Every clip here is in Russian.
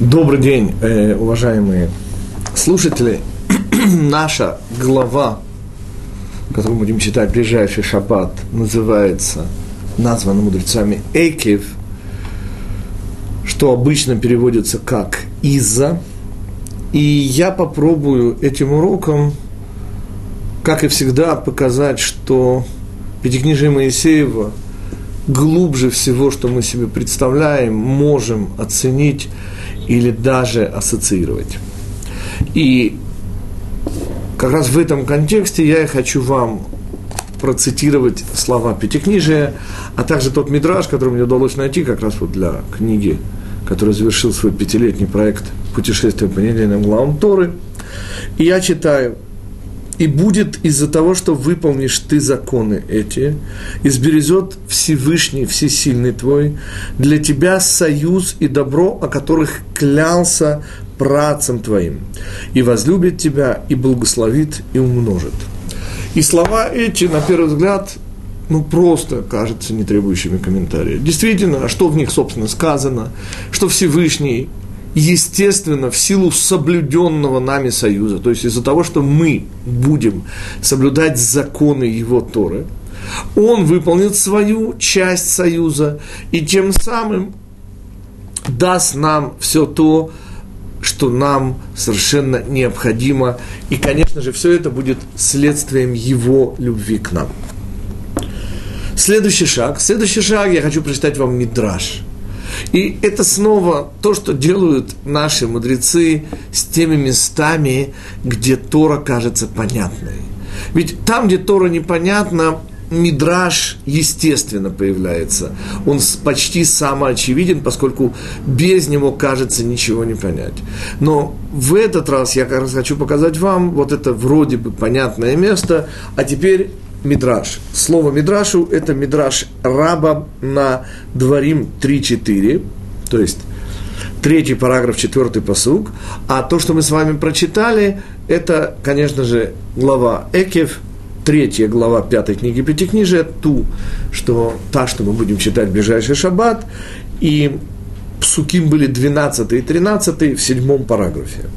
Добрый день, э, уважаемые слушатели. Наша глава, которую будем читать в ближайший шаббат, называется, названа мудрецами Экев, что обычно переводится как «из-за». И я попробую этим уроком, как и всегда, показать, что Пятикнижие Моисеева глубже всего, что мы себе представляем, можем оценить или даже ассоциировать. И как раз в этом контексте я и хочу вам процитировать слова Пятикнижия, а также тот мидраж, который мне удалось найти как раз вот для книги, который завершил свой пятилетний проект «Путешествие по недельным главам Торы». И я читаю – и будет из-за того, что выполнишь ты законы эти, изберезет Всевышний, Всесильный твой, для тебя союз и добро, о которых клялся працам твоим, и возлюбит тебя, и благословит, и умножит. И слова эти, на первый взгляд, ну, просто кажутся не требующими комментария. Действительно, что в них, собственно, сказано, что Всевышний естественно, в силу соблюденного нами союза, то есть из-за того, что мы будем соблюдать законы его Торы, он выполнит свою часть союза и тем самым даст нам все то, что нам совершенно необходимо. И, конечно же, все это будет следствием его любви к нам. Следующий шаг. Следующий шаг я хочу прочитать вам Мидраш – и это снова то, что делают наши мудрецы с теми местами, где Тора кажется понятной. Ведь там, где Тора непонятна, мидраж естественно появляется. Он почти самоочевиден, поскольку без него, кажется, ничего не понять. Но в этот раз я как раз хочу показать вам вот это вроде бы понятное место, а теперь мидраш. Слово мидрашу – это мидраш раба на дворим 3-4, то есть третий параграф, четвертый посуг. А то, что мы с вами прочитали, это, конечно же, глава Экев, третья глава пятой книги Пятикнижия, ту, что, та, что мы будем читать в ближайший шаббат, и псуким были 12 и 13 в седьмом параграфе.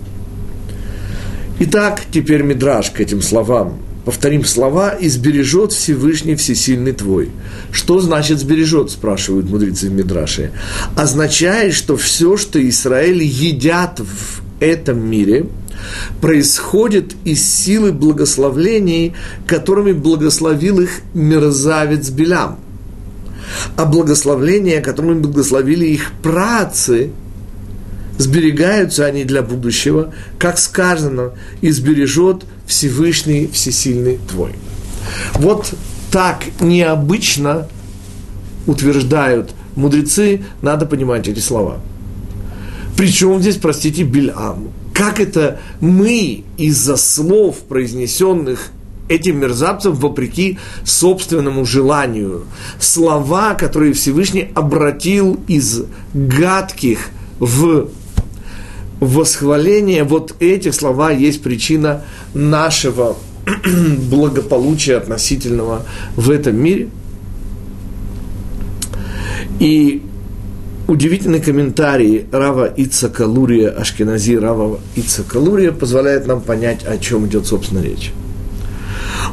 Итак, теперь мидраж к этим словам повторим слова, и сбережет Всевышний Всесильный твой. Что значит сбережет, спрашивают мудрецы в Мидраше. Означает, что все, что Израиль едят в этом мире, происходит из силы благословлений, которыми благословил их мерзавец Белям. А благословления, которыми благословили их працы, сберегаются они для будущего, как сказано, и сбережет Всевышний, Всесильный твой. Вот так необычно утверждают мудрецы, надо понимать эти слова. Причем здесь, простите, Бильам. Как это мы из-за слов, произнесенных этим мерзавцам вопреки собственному желанию. Слова, которые Всевышний обратил из гадких в восхваление, вот эти слова есть причина нашего благополучия относительного в этом мире. И удивительный комментарий Рава Ицака Лурия, Ашкенази Рава Ицака Лурия позволяет нам понять, о чем идет, собственно, речь.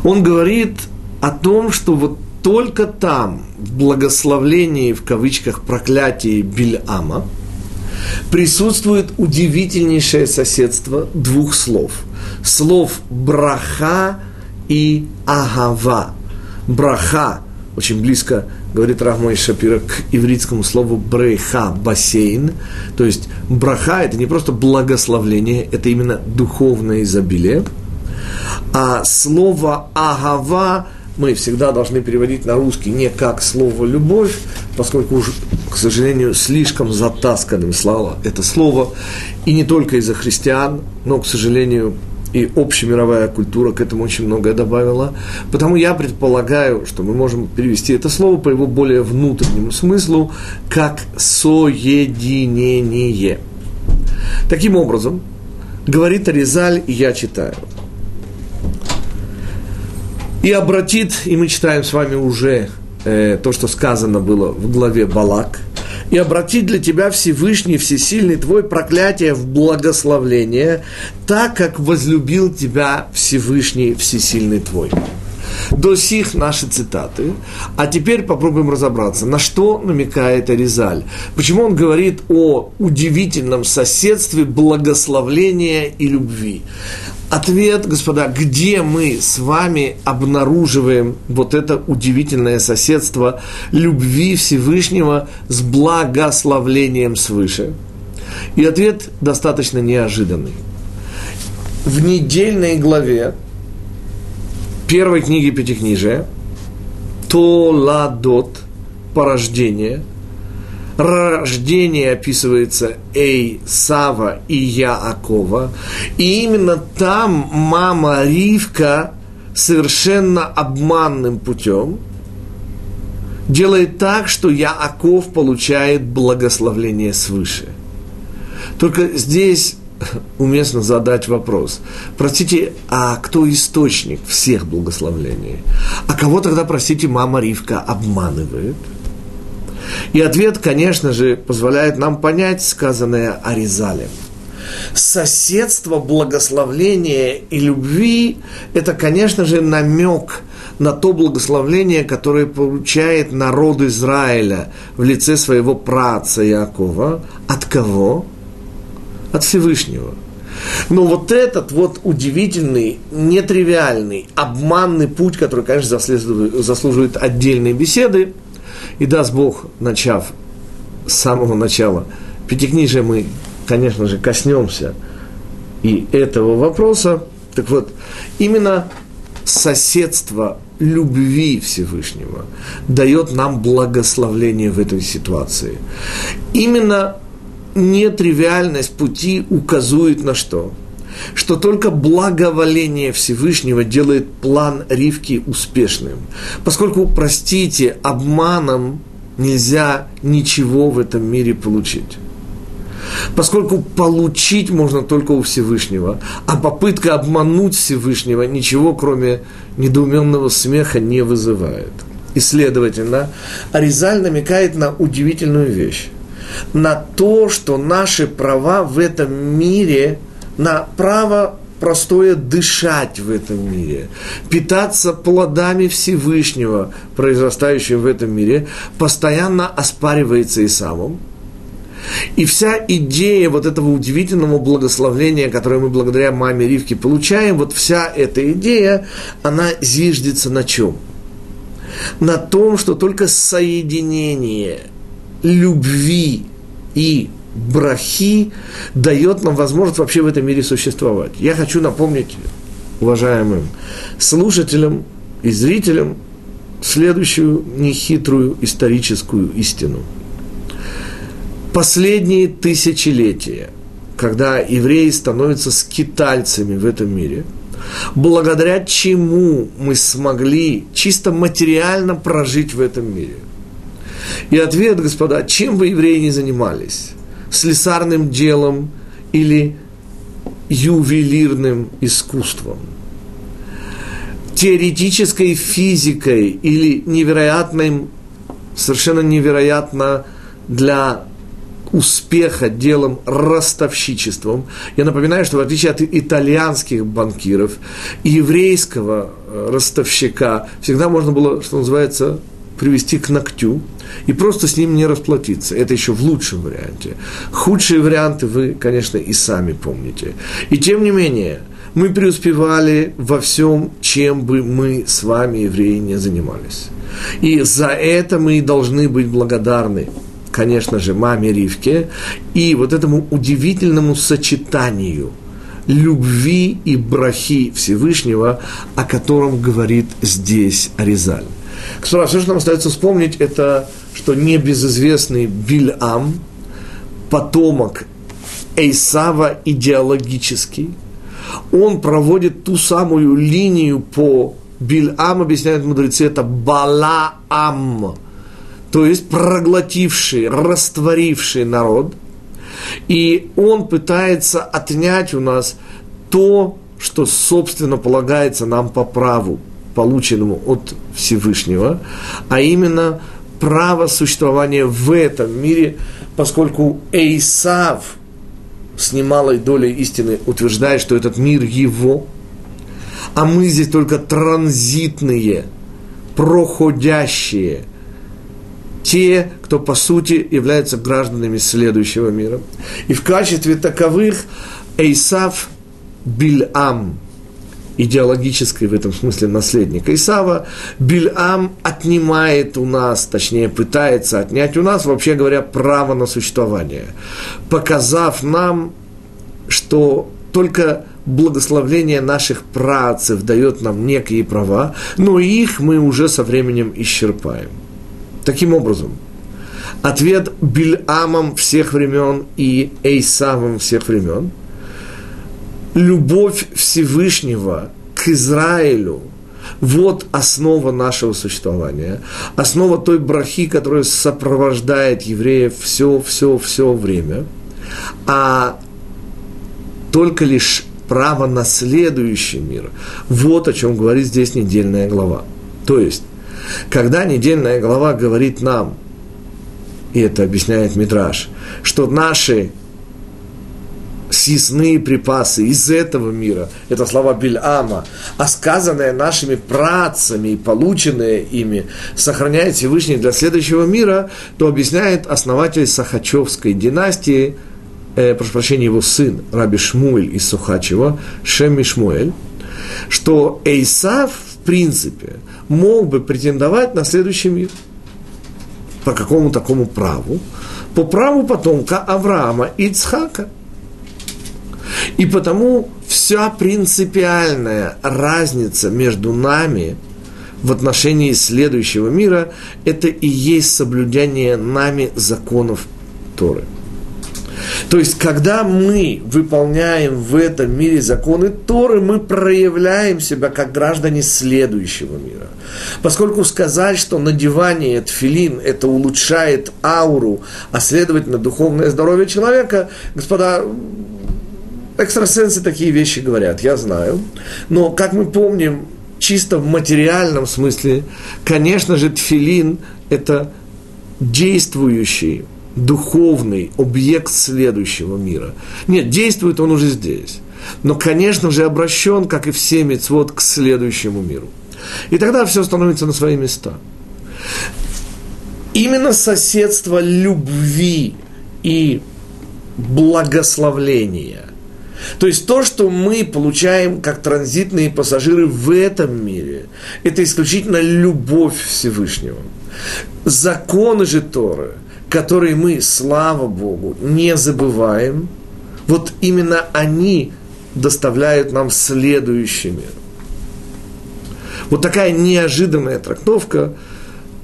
Он говорит о том, что вот только там, в благословлении, в кавычках, проклятии Бильама – присутствует удивительнейшее соседство двух слов. Слов браха и агава. Браха очень близко, говорит Рахмой Шапира, к ивритскому слову брейха, бассейн. То есть браха – это не просто благословление, это именно духовное изобилие. А слово агава мы всегда должны переводить на русский не как слово «любовь», поскольку, уж, к сожалению, слишком затасканным слава это слово, и не только из-за христиан, но, к сожалению, и общемировая культура к этому очень многое добавила. Потому я предполагаю, что мы можем перевести это слово по его более внутреннему смыслу, как соединение. Таким образом, говорит Аризаль, и я читаю – и обратит, и мы читаем с вами уже э, то, что сказано было в главе Балак, и обратить для тебя Всевышний, Всесильный твой проклятие в благословление, так как возлюбил тебя Всевышний, Всесильный твой. До сих наши цитаты. А теперь попробуем разобраться, на что намекает Аризаль. Почему он говорит о удивительном соседстве благословления и любви. Ответ, господа, где мы с вами обнаруживаем вот это удивительное соседство любви Всевышнего с благословлением свыше? И ответ достаточно неожиданный. В недельной главе первой книги Пятикнижия Толадот, порождение, рождение описывается Эй, Сава и Яакова. И именно там мама Ривка совершенно обманным путем делает так, что Яаков получает благословление свыше. Только здесь уместно задать вопрос. Простите, а кто источник всех благословлений? А кого тогда, простите, мама Ривка обманывает? И ответ, конечно же, позволяет нам понять сказанное Аризалем. Соседство благословления и любви – это, конечно же, намек на то благословление, которое получает народ Израиля в лице своего праца Якова. От кого? От Всевышнего. Но вот этот вот удивительный, нетривиальный, обманный путь, который, конечно, заслуживает отдельной беседы, и даст Бог, начав с самого начала Пятикнижия, мы, конечно же, коснемся и этого вопроса. Так вот, именно соседство любви Всевышнего дает нам благословление в этой ситуации. Именно нетривиальность пути указывает на что? Что только благоволение Всевышнего делает план Ривки успешным. Поскольку, простите, обманом нельзя ничего в этом мире получить. Поскольку получить можно только у Всевышнего, а попытка обмануть Всевышнего ничего, кроме недоуменного смеха, не вызывает. И, следовательно, Аризаль намекает на удивительную вещь на то, что наши права в этом мире, на право простое дышать в этом мире, питаться плодами Всевышнего, произрастающим в этом мире, постоянно оспаривается и самым. И вся идея вот этого удивительного благословления, которое мы благодаря маме Ривке получаем, вот вся эта идея, она зиждется на чем? На том, что только соединение любви и брахи дает нам возможность вообще в этом мире существовать. Я хочу напомнить уважаемым слушателям и зрителям следующую нехитрую историческую истину. Последние тысячелетия, когда евреи становятся скитальцами в этом мире, благодаря чему мы смогли чисто материально прожить в этом мире – и ответ, господа, чем вы, евреи, не занимались? Слесарным делом или ювелирным искусством? Теоретической физикой или невероятным, совершенно невероятно для успеха делом ростовщичеством. Я напоминаю, что в отличие от итальянских банкиров, еврейского э, ростовщика всегда можно было, что называется, привести к ногтю и просто с ним не расплатиться. Это еще в лучшем варианте. Худшие варианты вы, конечно, и сами помните. И тем не менее, мы преуспевали во всем, чем бы мы с вами, евреи, не занимались. И за это мы должны быть благодарны, конечно же, маме Ривке и вот этому удивительному сочетанию любви и брахи Всевышнего, о котором говорит здесь Аризаль. Кстати, все, что нам остается вспомнить, это, что небезызвестный Бильам, потомок Эйсава идеологический, он проводит ту самую линию по Бильам, объясняют мудрецы, это Балаам, то есть проглотивший, растворивший народ. И он пытается отнять у нас то, что, собственно, полагается нам по праву – полученному от Всевышнего, а именно право существования в этом мире, поскольку Эйсав с немалой долей истины утверждает, что этот мир его, а мы здесь только транзитные, проходящие, те, кто по сути являются гражданами следующего мира. И в качестве таковых Эйсав Бильам – идеологический в этом смысле наследник Исава, Бильам отнимает у нас, точнее пытается отнять у нас, вообще говоря, право на существование, показав нам, что только благословление наших працев дает нам некие права, но их мы уже со временем исчерпаем. Таким образом, ответ Бильамом всех времен и Эйсавом всех времен – любовь Всевышнего к Израилю, вот основа нашего существования, основа той брахи, которая сопровождает евреев все, все, все время, а только лишь право на следующий мир. Вот о чем говорит здесь недельная глава. То есть, когда недельная глава говорит нам, и это объясняет Мидраш, что наши съестные припасы из этого мира, это слова Бильама, а сказанное нашими працами и полученное ими сохраняет Всевышний для следующего мира, то объясняет основатель Сахачевской династии, э, прошу прощения, его сын Раби Шмуэль из Сухачева, Шеми Шмуэль, что Эйсав, в принципе, мог бы претендовать на следующий мир. По какому такому праву? По праву потомка Авраама Ицхака – и потому вся принципиальная разница между нами в отношении следующего мира – это и есть соблюдение нами законов Торы. То есть, когда мы выполняем в этом мире законы Торы, мы проявляем себя как граждане следующего мира. Поскольку сказать, что надевание тфилин это улучшает ауру, а следовательно духовное здоровье человека, господа, Экстрасенсы такие вещи говорят, я знаю. Но, как мы помним, чисто в материальном смысле, конечно же, тфилин – это действующий, духовный объект следующего мира. Нет, действует он уже здесь. Но, конечно же, обращен, как и все мецвод, к следующему миру. И тогда все становится на свои места. Именно соседство любви и благословления – то есть то, что мы получаем как транзитные пассажиры в этом мире, это исключительно любовь Всевышнего. Законы же Торы, которые мы, слава Богу, не забываем, вот именно они доставляют нам следующий мир. Вот такая неожиданная трактовка,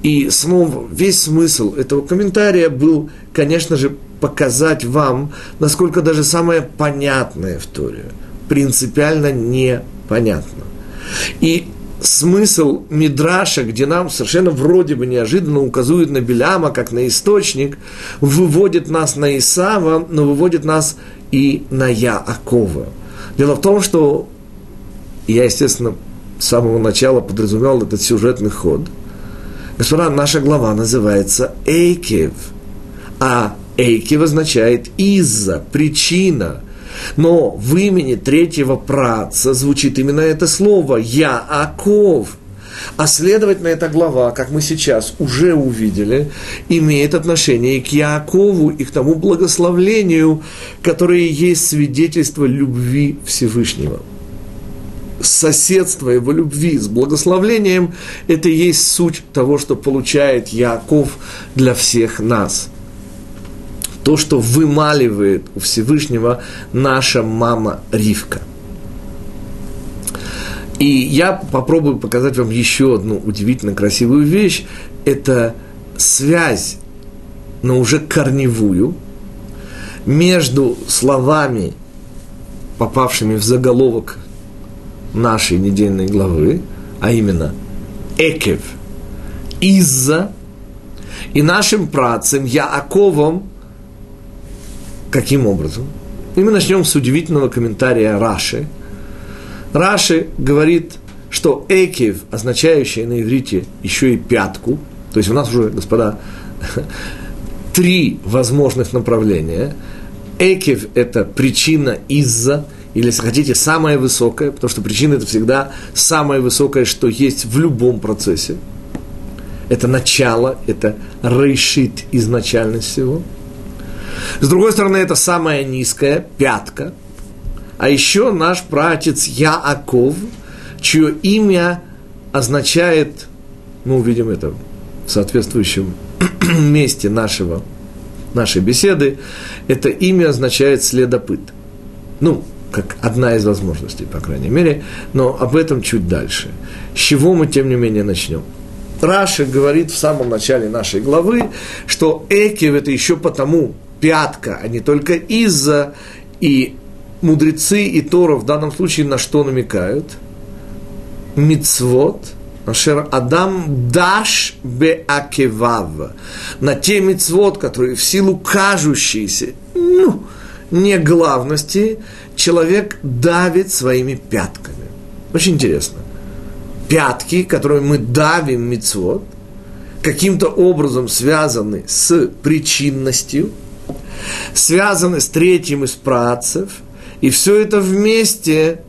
и снова весь смысл этого комментария был, конечно же, показать вам, насколько даже самое понятное в Торе принципиально непонятно. И смысл Мидраша, где нам совершенно вроде бы неожиданно указывают на Беляма, как на источник, выводит нас на Исава, но выводит нас и на Яакова. Дело в том, что я, естественно, с самого начала подразумевал этот сюжетный ход. Господа, наша глава называется Эйкев, а Эйкив означает из-за, причина. Но в имени третьего праца звучит именно это слово «Яаков». А следовательно, эта глава, как мы сейчас уже увидели, имеет отношение к Яакову и к тому благословлению, которое есть свидетельство любви Всевышнего. Соседство его любви с благословлением – это и есть суть того, что получает Яаков для всех нас – то, что вымаливает у Всевышнего наша мама Ривка. И я попробую показать вам еще одну удивительно красивую вещь. Это связь, но уже корневую, между словами, попавшими в заголовок нашей недельной главы, а именно «экев», «из-за», и нашим працем Яаковом – Каким образом? И мы начнем с удивительного комментария Раши. Раши говорит, что экив, означающий на иврите еще и пятку, То есть у нас уже, господа, три возможных направления. Экев – это причина из-за, или, если хотите, самое высокое, потому что причина – это всегда самое высокое, что есть в любом процессе. Это начало, это решит изначальность всего. С другой стороны, это самая низкая, пятка. А еще наш пратец Яаков, чье имя означает, мы увидим это в соответствующем месте нашего, нашей беседы, это имя означает следопыт. Ну, как одна из возможностей, по крайней мере, но об этом чуть дальше. С чего мы, тем не менее, начнем? Раши говорит в самом начале нашей главы, что Экев это еще потому пятка, а не только из-за, и мудрецы и Тора в данном случае на что намекают? Мицвод – Ашер Адам даш бе акевав. На те мицвод, которые в силу кажущейся, ну, не главности, человек давит своими пятками. Очень интересно. Пятки, которые мы давим мицвод, каким-то образом связаны с причинностью, связаны с третьим из працев, и все это вместе,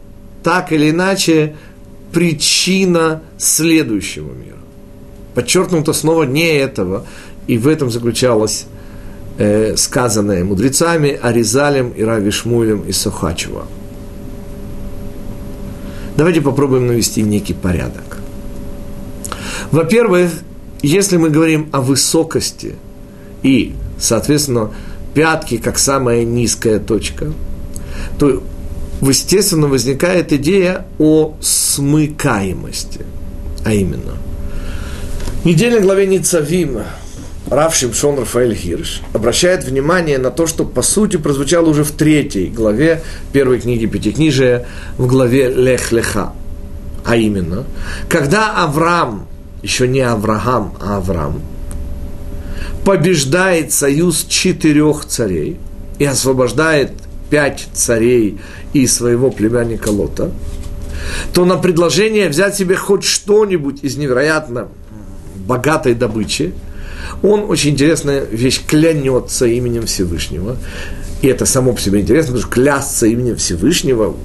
так или иначе, причина следующего мира. Подчеркнуто снова не этого, и в этом заключалось э, сказанное мудрецами Аризалем и Рави Шмулем и Сухачева. Давайте попробуем навести некий порядок. Во-первых, если мы говорим о высокости и, соответственно, пятки как самая низкая точка, то естественно, возникает идея о смыкаемости. А именно, недельной главе Ницавим Рав Шимшон Рафаэль Хирш обращает внимание на то, что по сути прозвучало уже в третьей главе первой книги Пятикнижия, в главе Лех Леха. А именно, когда Авраам, еще не Авраам, а Авраам, побеждает союз четырех царей и освобождает пять царей и своего племянника Лота, то на предложение взять себе хоть что-нибудь из невероятно богатой добычи, он очень интересная вещь, клянется именем Всевышнего. И это само по себе интересно, потому что клясться именем Всевышнего,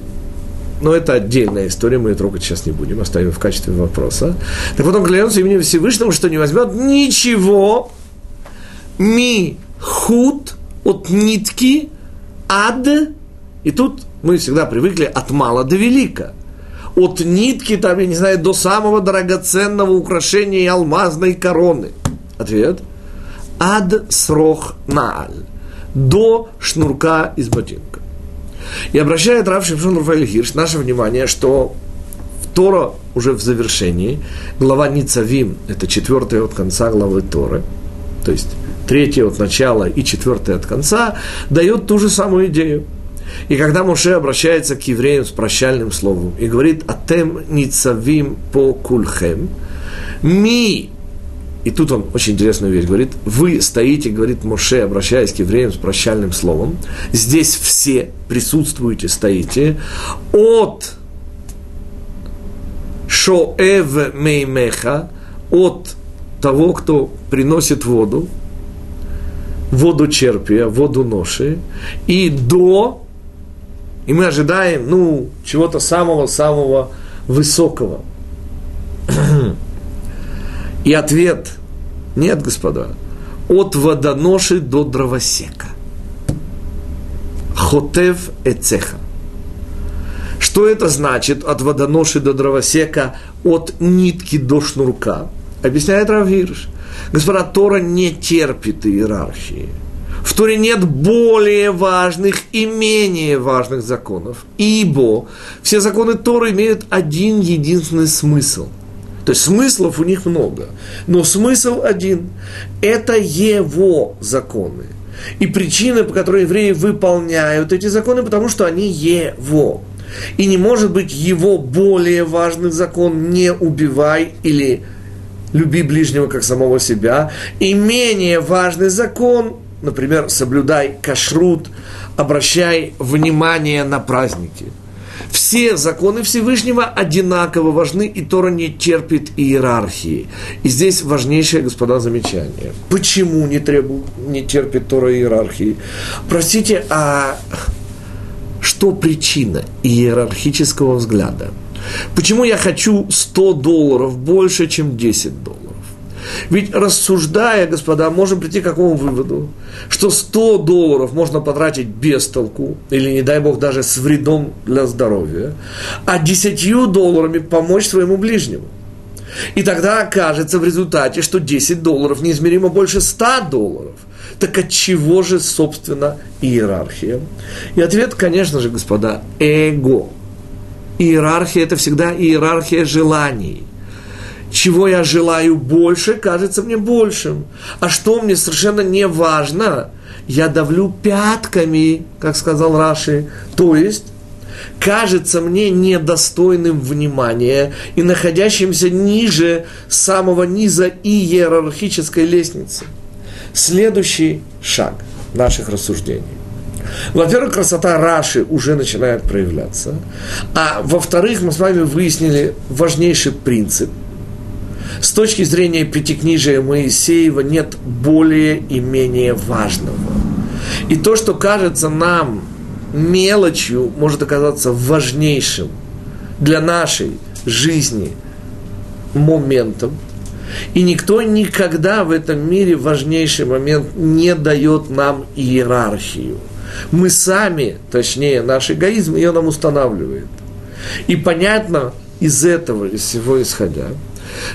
но это отдельная история, мы ее трогать сейчас не будем, оставим в качестве вопроса. Так вот он клянется именем Всевышнего, что не возьмет ничего ми худ от нитки ад, и тут мы всегда привыкли от мала до велика. От нитки, там, я не знаю, до самого драгоценного украшения и алмазной короны. Ответ. Ад срох нааль. До шнурка из ботинка. И обращает Рав Шимшон Рафаэль Хирш наше внимание, что в Тора уже в завершении, глава Ницавим, это четвертая от конца главы Торы, то есть третья от начала и четвертая от конца, дает ту же самую идею – и когда Моше обращается к евреям с прощальным словом и говорит «Атем ницавим по кульхем», «Ми» И тут он очень интересную вещь говорит. Вы стоите, говорит Моше, обращаясь к евреям с прощальным словом. Здесь все присутствуете, стоите. От шоэв меймеха, от того, кто приносит воду, воду черпия, воду ноши, и до и мы ожидаем, ну, чего-то самого-самого высокого. И ответ – нет, господа. От водоноши до дровосека. Хотев эцеха. Что это значит от водоноши до дровосека, от нитки до шнурка? Объясняет Равирш. Господа, Тора не терпит иерархии – в Торе нет более важных и менее важных законов, ибо все законы Торы имеют один единственный смысл. То есть смыслов у них много, но смысл один – это его законы. И причина, по которой евреи выполняют эти законы, потому что они его. И не может быть его более важный закон «не убивай» или «люби ближнего как самого себя», и менее важный закон например, соблюдай кашрут, обращай внимание на праздники. Все законы Всевышнего одинаково важны, и Тора не терпит иерархии. И здесь важнейшее, господа, замечание. Почему не, требует, не терпит Тора иерархии? Простите, а что причина иерархического взгляда? Почему я хочу 100 долларов больше, чем 10 долларов? Ведь рассуждая, господа, можем прийти к какому выводу? Что 100 долларов можно потратить без толку, или, не дай бог, даже с вредом для здоровья, а 10 долларами помочь своему ближнему. И тогда окажется в результате, что 10 долларов неизмеримо больше 100 долларов. Так от чего же, собственно, иерархия? И ответ, конечно же, господа, эго. Иерархия – это всегда иерархия желаний – чего я желаю больше, кажется мне большим. А что мне совершенно не важно, я давлю пятками, как сказал Раши. То есть, кажется мне недостойным внимания и находящимся ниже самого низа иерархической лестницы. Следующий шаг наших рассуждений. Во-первых, красота Раши уже начинает проявляться. А во-вторых, мы с вами выяснили важнейший принцип – с точки зрения Пятикнижия Моисеева нет более и менее важного. И то, что кажется нам мелочью, может оказаться важнейшим для нашей жизни моментом. И никто никогда в этом мире важнейший момент не дает нам иерархию. Мы сами, точнее наш эгоизм, ее нам устанавливает. И понятно из этого, из всего исходя,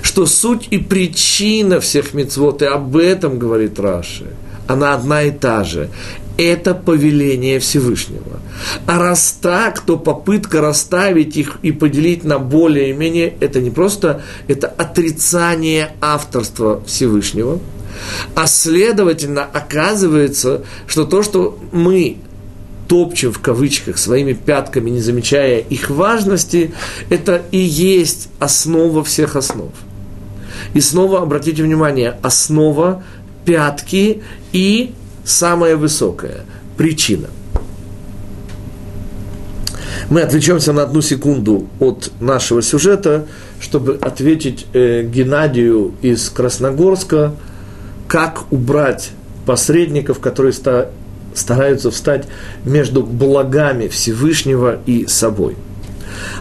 что суть и причина всех мецвод, и об этом говорит Раши, она одна и та же. Это повеление Всевышнего. А раз так, то попытка расставить их и поделить на более-менее, это не просто, это отрицание авторства Всевышнего, а следовательно, оказывается, что то, что мы топчем в кавычках своими пятками, не замечая их важности, это и есть основа всех основ. И снова обратите внимание, основа пятки и самая высокая причина. Мы отвлечемся на одну секунду от нашего сюжета, чтобы ответить э, Геннадию из Красногорска, как убрать посредников, которые ста, стараются встать между благами Всевышнего и собой?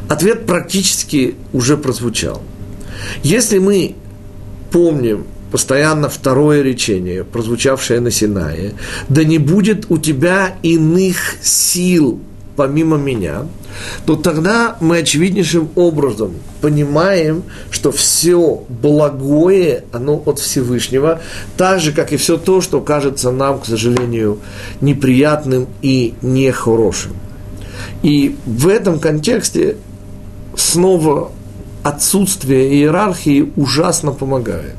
Ответ практически уже прозвучал. Если мы помним постоянно второе речение, прозвучавшее на Синае, да не будет у тебя иных сил помимо меня, то тогда мы очевиднейшим образом понимаем, что все благое, оно от Всевышнего, так же, как и все то, что кажется нам, к сожалению, неприятным и нехорошим. И в этом контексте снова отсутствие иерархии ужасно помогает.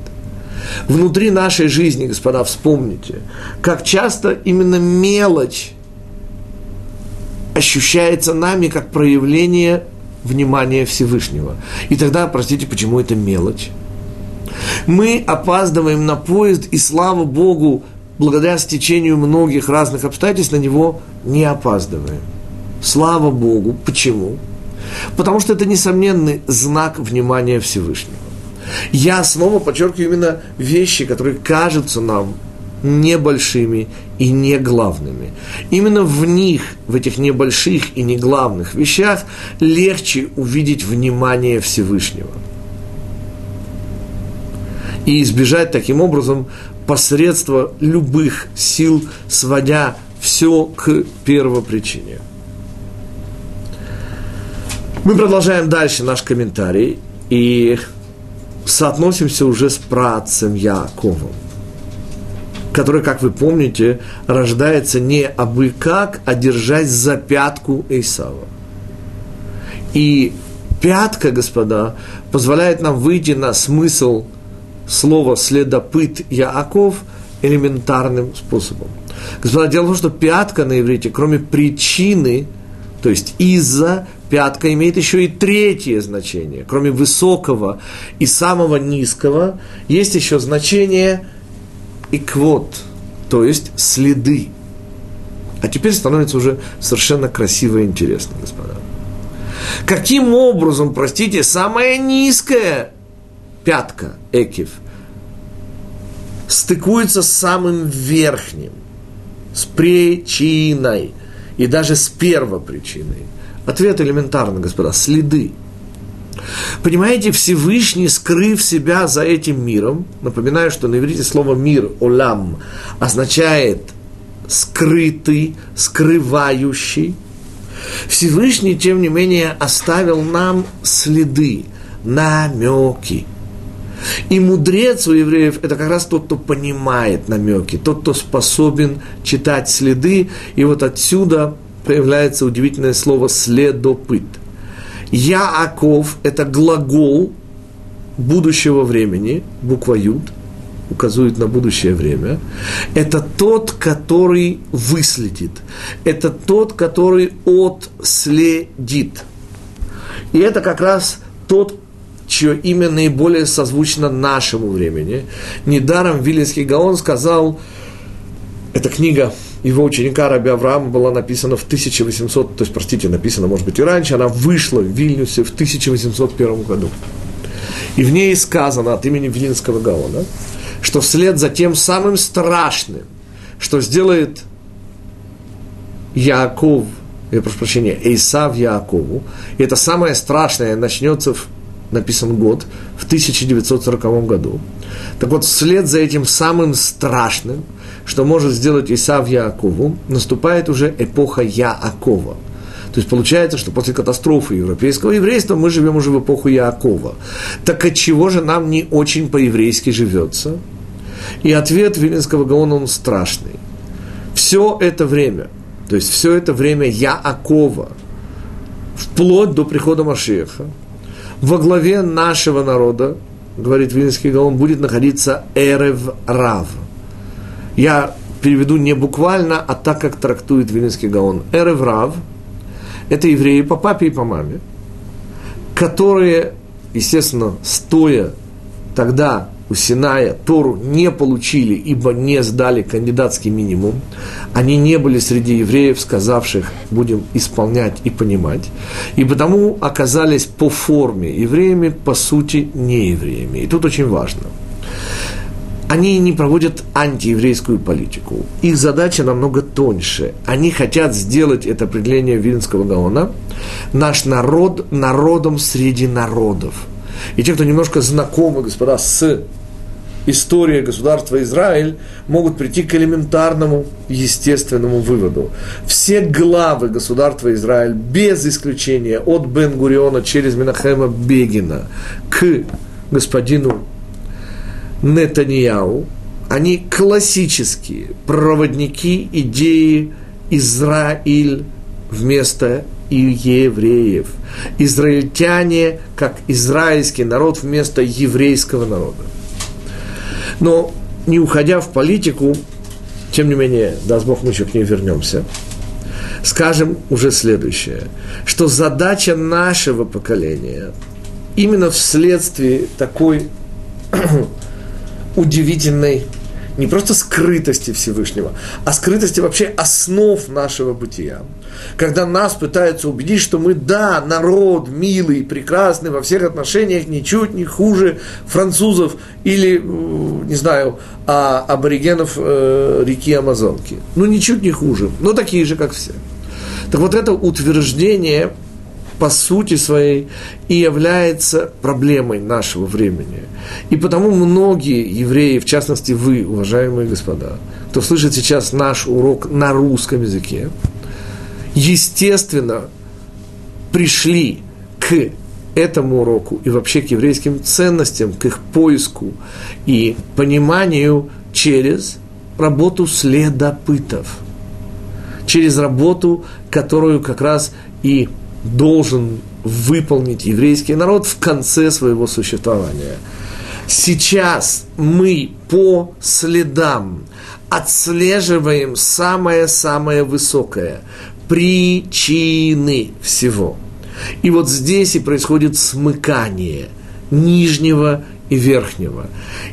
Внутри нашей жизни, господа, вспомните, как часто именно мелочь ощущается нами как проявление внимания Всевышнего. И тогда, простите, почему это мелочь? Мы опаздываем на поезд, и слава Богу, благодаря стечению многих разных обстоятельств на него не опаздываем. Слава Богу. Почему? Потому что это несомненный знак внимания Всевышнего. Я снова подчеркиваю именно вещи, которые кажутся нам небольшими и не главными. Именно в них, в этих небольших и не главных вещах, легче увидеть внимание Всевышнего. И избежать таким образом посредства любых сил, сводя все к первопричине. Мы продолжаем дальше наш комментарий и соотносимся уже с працем Яковом который, как вы помните, рождается не абы как, а держась за пятку Исава. И пятка, господа, позволяет нам выйти на смысл слова «следопыт Яаков» элементарным способом. Господа, дело в том, что пятка на иврите, кроме причины, то есть из-за, пятка имеет еще и третье значение. Кроме высокого и самого низкого, есть еще значение – и квот, то есть следы. А теперь становится уже совершенно красиво и интересно, господа. Каким образом, простите, самая низкая пятка, экив, стыкуется с самым верхним, с причиной и даже с первопричиной? Ответ элементарный, господа, следы. Понимаете, Всевышний, скрыв себя за этим миром, напоминаю, что на иврите слово «мир», «олам», означает скрытый, скрывающий. Всевышний, тем не менее, оставил нам следы, намеки. И мудрец у евреев – это как раз тот, кто понимает намеки, тот, кто способен читать следы. И вот отсюда появляется удивительное слово «следопыт». Яаков – это глагол будущего времени, буква Юд, указывает на будущее время. Это тот, который выследит. Это тот, который отследит. И это как раз тот, чье имя наиболее созвучно нашему времени. Недаром Вилинский Гаон сказал, эта книга его ученика Раби Авраама была написана в 1800, то есть, простите, написана, может быть, и раньше, она вышла в Вильнюсе в 1801 году. И в ней сказано от имени Вилинского Гаона, что вслед за тем самым страшным, что сделает Яаков, я прошу прощения, Эйсав Яакову, и это самое страшное начнется в написан год, в 1940 году. Так вот, вслед за этим самым страшным, что может сделать Исав Яакову, наступает уже эпоха Яакова. То есть получается, что после катастрофы европейского еврейства мы живем уже в эпоху Яакова. Так от чего же нам не очень по-еврейски живется? И ответ Вилинского Гаона, он страшный. Все это время, то есть все это время Яакова, вплоть до прихода Машеха, во главе нашего народа, говорит Вилинский Гаон, будет находиться Эрев Рав. Я переведу не буквально, а так, как трактует Вилинский Гаон. Эрев Рав – это евреи по папе и по маме, которые, естественно, стоя тогда у Синая Тору не получили, ибо не сдали кандидатский минимум. Они не были среди евреев, сказавших, будем исполнять и понимать. И потому оказались по форме евреями, по сути, не евреями. И тут очень важно. Они не проводят антиеврейскую политику. Их задача намного тоньше. Они хотят сделать это определение Вильнского Гаона наш народ народом среди народов. И те, кто немножко знакомы, господа, с история государства Израиль могут прийти к элементарному естественному выводу. Все главы государства Израиль, без исключения от Бен-Гуриона через Минахема Бегина к господину Нетаньяу, они классические проводники идеи Израиль вместо евреев. Израильтяне как израильский народ вместо еврейского народа. Но не уходя в политику, тем не менее, даст Бог, мы еще к ней вернемся, скажем уже следующее, что задача нашего поколения именно вследствие такой удивительной не просто скрытости Всевышнего, а скрытости вообще основ нашего бытия. Когда нас пытаются убедить, что мы, да, народ милый, прекрасный во всех отношениях, ничуть не хуже французов или, не знаю, а, аборигенов э, реки Амазонки. Ну, ничуть не хуже, но такие же, как все. Так вот это утверждение по сути своей и является проблемой нашего времени. И потому многие евреи, в частности вы, уважаемые господа, кто слышит сейчас наш урок на русском языке, естественно, пришли к этому уроку и вообще к еврейским ценностям, к их поиску и пониманию через работу следопытов, через работу, которую как раз и должен выполнить еврейский народ в конце своего существования. Сейчас мы по следам отслеживаем самое-самое высокое – причины всего. И вот здесь и происходит смыкание нижнего и верхнего.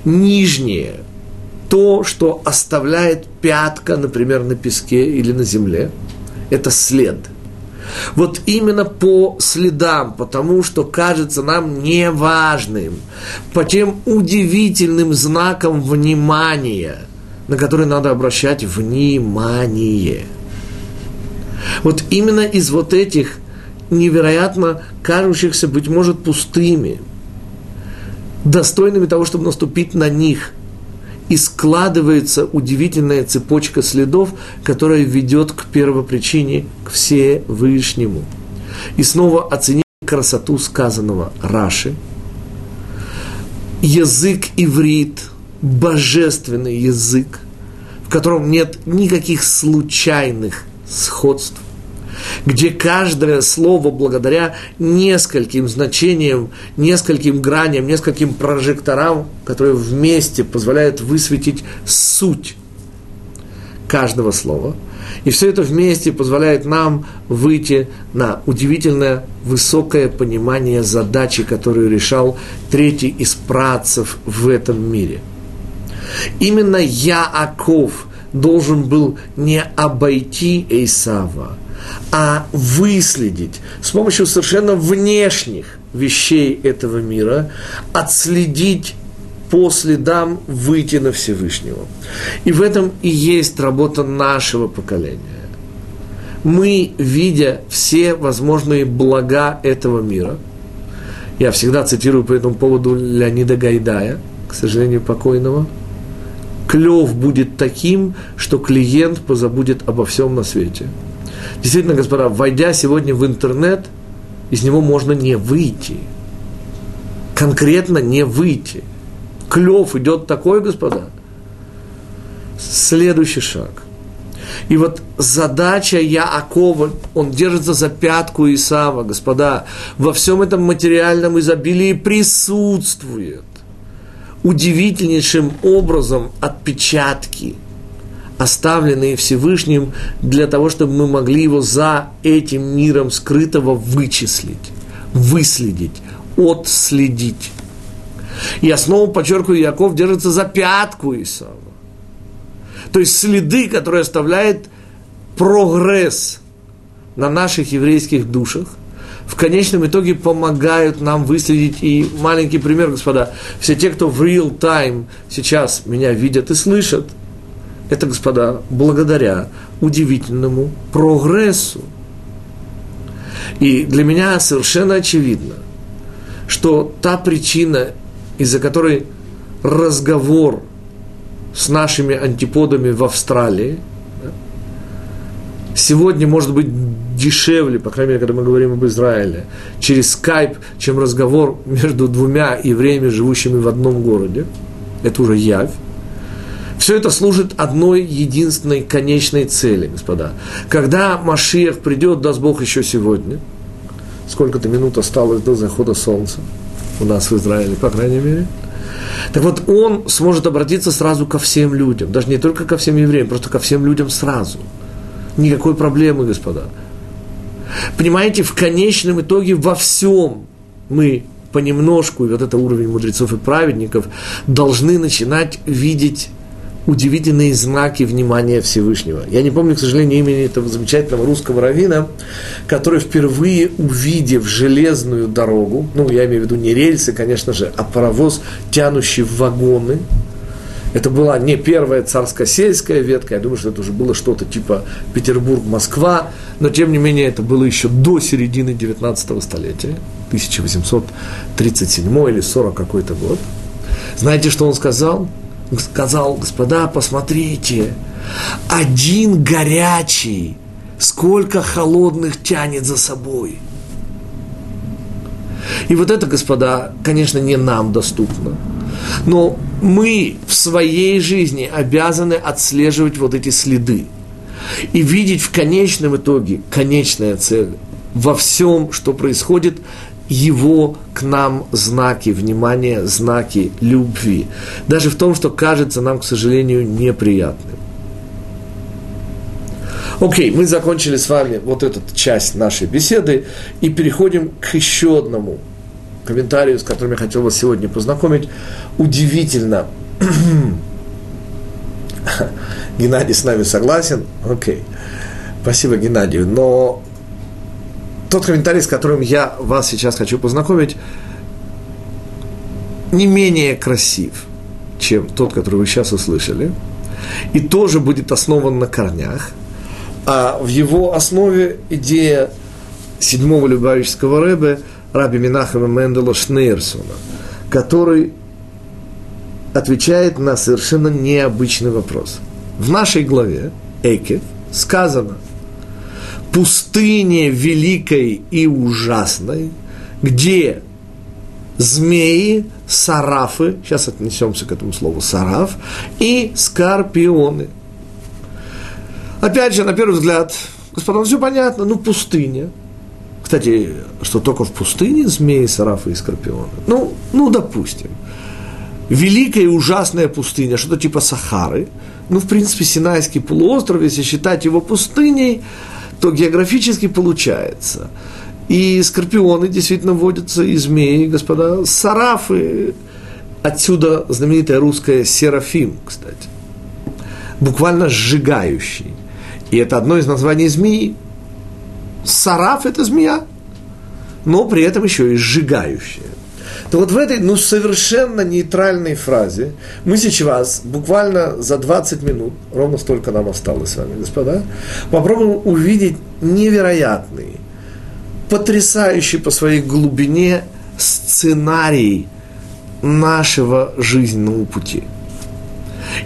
Нижнее – то, что оставляет пятка, например, на песке или на земле – это след – Вот именно по следам, потому что кажется нам неважным, по тем удивительным знакам внимания, на которые надо обращать внимание. Вот именно из вот этих невероятно кажущихся, быть может, пустыми, достойными того, чтобы наступить на них – и складывается удивительная цепочка следов, которая ведет к первопричине, к Всевышнему. И снова оценить красоту сказанного Раши. Язык иврит, божественный язык, в котором нет никаких случайных сходств, где каждое слово благодаря нескольким значениям, нескольким граням, нескольким прожекторам, которые вместе позволяют высветить суть каждого слова. И все это вместе позволяет нам выйти на удивительное высокое понимание задачи, которую решал третий из працев в этом мире. Именно Яаков должен был не обойти Эйсава – а выследить с помощью совершенно внешних вещей этого мира, отследить по следам выйти на Всевышнего. И в этом и есть работа нашего поколения. Мы, видя все возможные блага этого мира, я всегда цитирую по этому поводу Леонида Гайдая, к сожалению, покойного, клев будет таким, что клиент позабудет обо всем на свете – Действительно, господа, войдя сегодня в интернет, из него можно не выйти. Конкретно не выйти. Клев идет такой, господа. Следующий шаг. И вот задача Яакова, он держится за пятку Исава, господа, во всем этом материальном изобилии присутствует удивительнейшим образом отпечатки – оставленные Всевышним для того, чтобы мы могли его за этим миром скрытого вычислить, выследить, отследить. Я снова подчеркиваю, Яков держится за пятку Исава. То есть следы, которые оставляет прогресс на наших еврейских душах, в конечном итоге помогают нам выследить. И маленький пример, господа, все те, кто в real time сейчас меня видят и слышат – это, господа, благодаря удивительному прогрессу. И для меня совершенно очевидно, что та причина, из-за которой разговор с нашими антиподами в Австралии сегодня может быть дешевле, по крайней мере, когда мы говорим об Израиле, через скайп, чем разговор между двумя евреями, живущими в одном городе. Это уже явь. Все это служит одной единственной конечной цели, господа. Когда Машиях придет, даст Бог еще сегодня, сколько-то минут осталось до захода солнца у нас в Израиле, по крайней мере, так вот, он сможет обратиться сразу ко всем людям, даже не только ко всем евреям, просто ко всем людям сразу. Никакой проблемы, господа. Понимаете, в конечном итоге во всем мы понемножку, и вот это уровень мудрецов и праведников, должны начинать видеть удивительные знаки внимания Всевышнего. Я не помню, к сожалению, имени этого замечательного русского равина, который впервые увидев железную дорогу, ну, я имею в виду не рельсы, конечно же, а паровоз, тянущий вагоны, это была не первая царско-сельская ветка, я думаю, что это уже было что-то типа Петербург-Москва, но тем не менее это было еще до середины 19 столетия, 1837 или 40 какой-то год. Знаете, что он сказал? Сказал, господа, посмотрите, один горячий, сколько холодных тянет за собой. И вот это, господа, конечно, не нам доступно. Но мы в своей жизни обязаны отслеживать вот эти следы и видеть в конечном итоге, конечная цель во всем, что происходит, его к нам знаки внимания, знаки любви. Даже в том, что кажется нам, к сожалению, неприятным. Окей, мы закончили с вами вот эту часть нашей беседы и переходим к еще одному комментарию, с которым я хотел вас сегодня познакомить. Удивительно. Геннадий с нами согласен. Окей. Спасибо, Геннадию. Но тот комментарий, с которым я вас сейчас хочу познакомить, не менее красив, чем тот, который вы сейчас услышали, и тоже будет основан на корнях, а в его основе идея седьмого любавического рэбе Раби Минахама Мендела Шнейрсона, который отвечает на совершенно необычный вопрос. В нашей главе Эйке сказано «Пустыне великой и ужасной, где змеи, сарафы, сейчас отнесемся к этому слову сараф, и скорпионы. Опять же, на первый взгляд, господа, ну все понятно, ну пустыня. Кстати, что только в пустыне змеи, сарафы и скорпионы? Ну, ну, допустим. Великая и ужасная пустыня, что-то типа Сахары. Ну, в принципе, Синайский полуостров, если считать его пустыней, то географически получается – и скорпионы действительно водятся, и змеи, господа. Сарафы, отсюда знаменитая русская серафим, кстати. Буквально сжигающий. И это одно из названий змеи. Сараф – это змея, но при этом еще и сжигающая. То вот в этой, ну, совершенно нейтральной фразе мы сейчас, буквально за 20 минут, ровно столько нам осталось с вами, господа, попробуем увидеть невероятный, потрясающий по своей глубине сценарий нашего жизненного пути.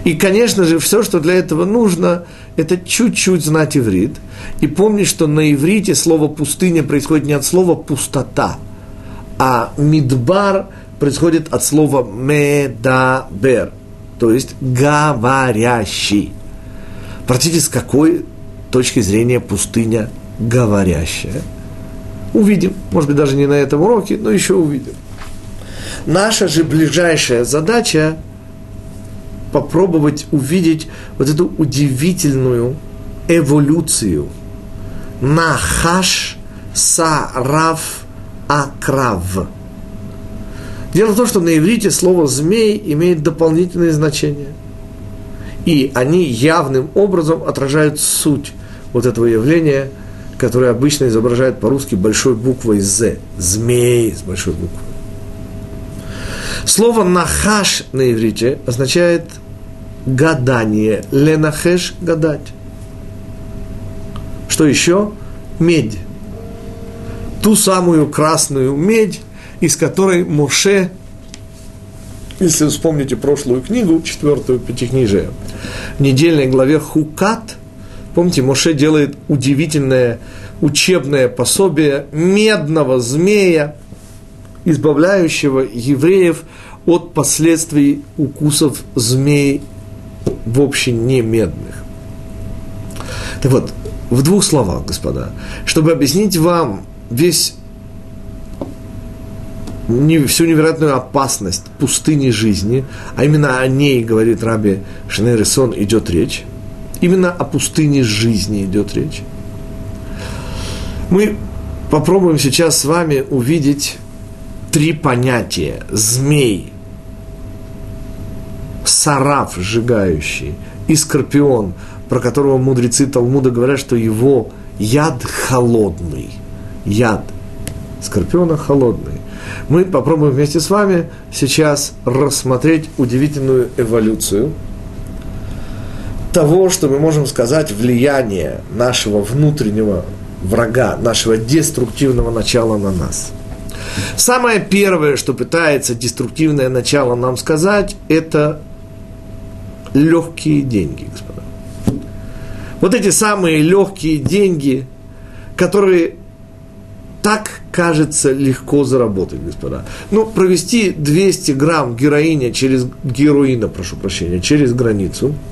И, конечно же, все, что для этого нужно, это чуть-чуть знать иврит. И помнить, что на иврите слово «пустыня» происходит не от слова «пустота», а «мидбар» происходит от слова «медабер», то есть «говорящий». Простите, с какой точки зрения пустыня говорящая – Увидим. Может быть, даже не на этом уроке, но еще увидим. Наша же ближайшая задача попробовать увидеть вот эту удивительную эволюцию. Нахаш сарав акрав. Дело в том, что на иврите слово «змей» имеет дополнительное значение. И они явным образом отражают суть вот этого явления – который обычно изображает по-русски большой буквой «З», змей с большой буквы. Слово «нахаш» на иврите означает гадание, ленахеш – гадать. Что еще? Медь. Ту самую красную медь, из которой Моше, если вспомните прошлую книгу, четвертую пятикнижие, в недельной главе Хукат – Помните, Моше делает удивительное учебное пособие медного змея, избавляющего евреев от последствий укусов змей в общем не медных. Так вот, в двух словах, господа, чтобы объяснить вам весь всю невероятную опасность пустыни жизни, а именно о ней, говорит Раби Шнерисон, идет речь, Именно о пустыне жизни идет речь. Мы попробуем сейчас с вами увидеть три понятия. Змей, сараф сжигающий и скорпион, про которого мудрецы Талмуда говорят, что его яд холодный. Яд скорпиона холодный. Мы попробуем вместе с вами сейчас рассмотреть удивительную эволюцию – того, что мы можем сказать, влияние нашего внутреннего врага, нашего деструктивного начала на нас. Самое первое, что пытается деструктивное начало нам сказать, это легкие деньги, господа. Вот эти самые легкие деньги, которые так кажется легко заработать, господа. Ну, провести 200 грамм героиня через, героина, прошу прощения, через границу –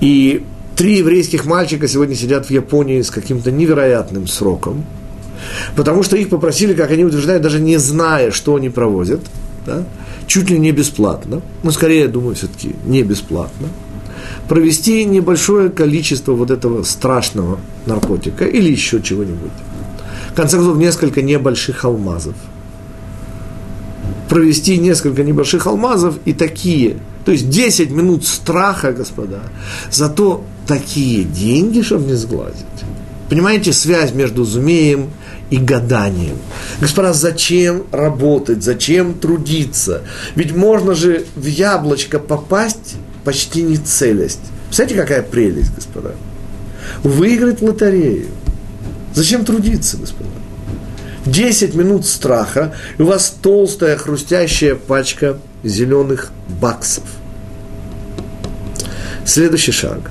и три еврейских мальчика сегодня сидят в Японии с каким-то невероятным сроком, потому что их попросили, как они утверждают, даже не зная, что они проводят, да, чуть ли не бесплатно, ну, скорее, я думаю, все-таки не бесплатно, провести небольшое количество вот этого страшного наркотика или еще чего-нибудь. Конце концов, несколько небольших алмазов. Провести несколько небольших алмазов и такие то есть 10 минут страха, господа, зато такие деньги, чтобы не сглазить. Понимаете связь между зумеем и гаданием? Господа, зачем работать, зачем трудиться? Ведь можно же в яблочко попасть почти не целясь. Представляете, какая прелесть, господа? Выиграть лотерею. Зачем трудиться, господа? 10 минут страха, и у вас толстая хрустящая пачка зеленых баксов. Следующий шаг.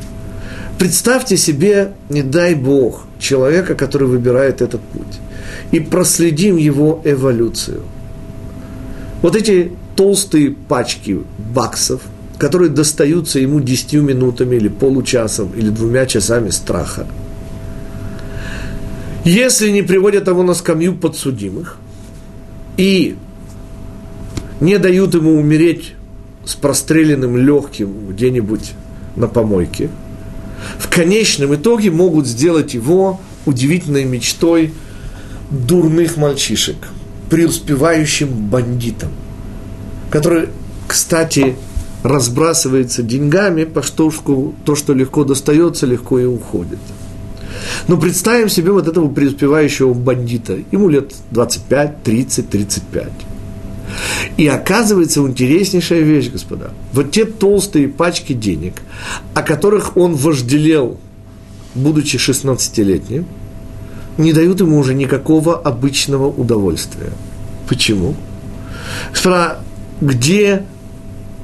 Представьте себе, не дай Бог, человека, который выбирает этот путь, и проследим его эволюцию. Вот эти толстые пачки баксов, которые достаются ему 10 минутами или получасом или двумя часами страха – если не приводят его на скамью подсудимых и не дают ему умереть с простреленным легким где-нибудь на помойке, в конечном итоге могут сделать его удивительной мечтой дурных мальчишек, преуспевающим бандитом, который, кстати, разбрасывается деньгами, по что то, что легко достается, легко и уходит – но представим себе вот этого преуспевающего бандита. Ему лет 25, 30, 35. И оказывается интереснейшая вещь, господа. Вот те толстые пачки денег, о которых он вожделел, будучи 16-летним, не дают ему уже никакого обычного удовольствия. Почему? Господа, где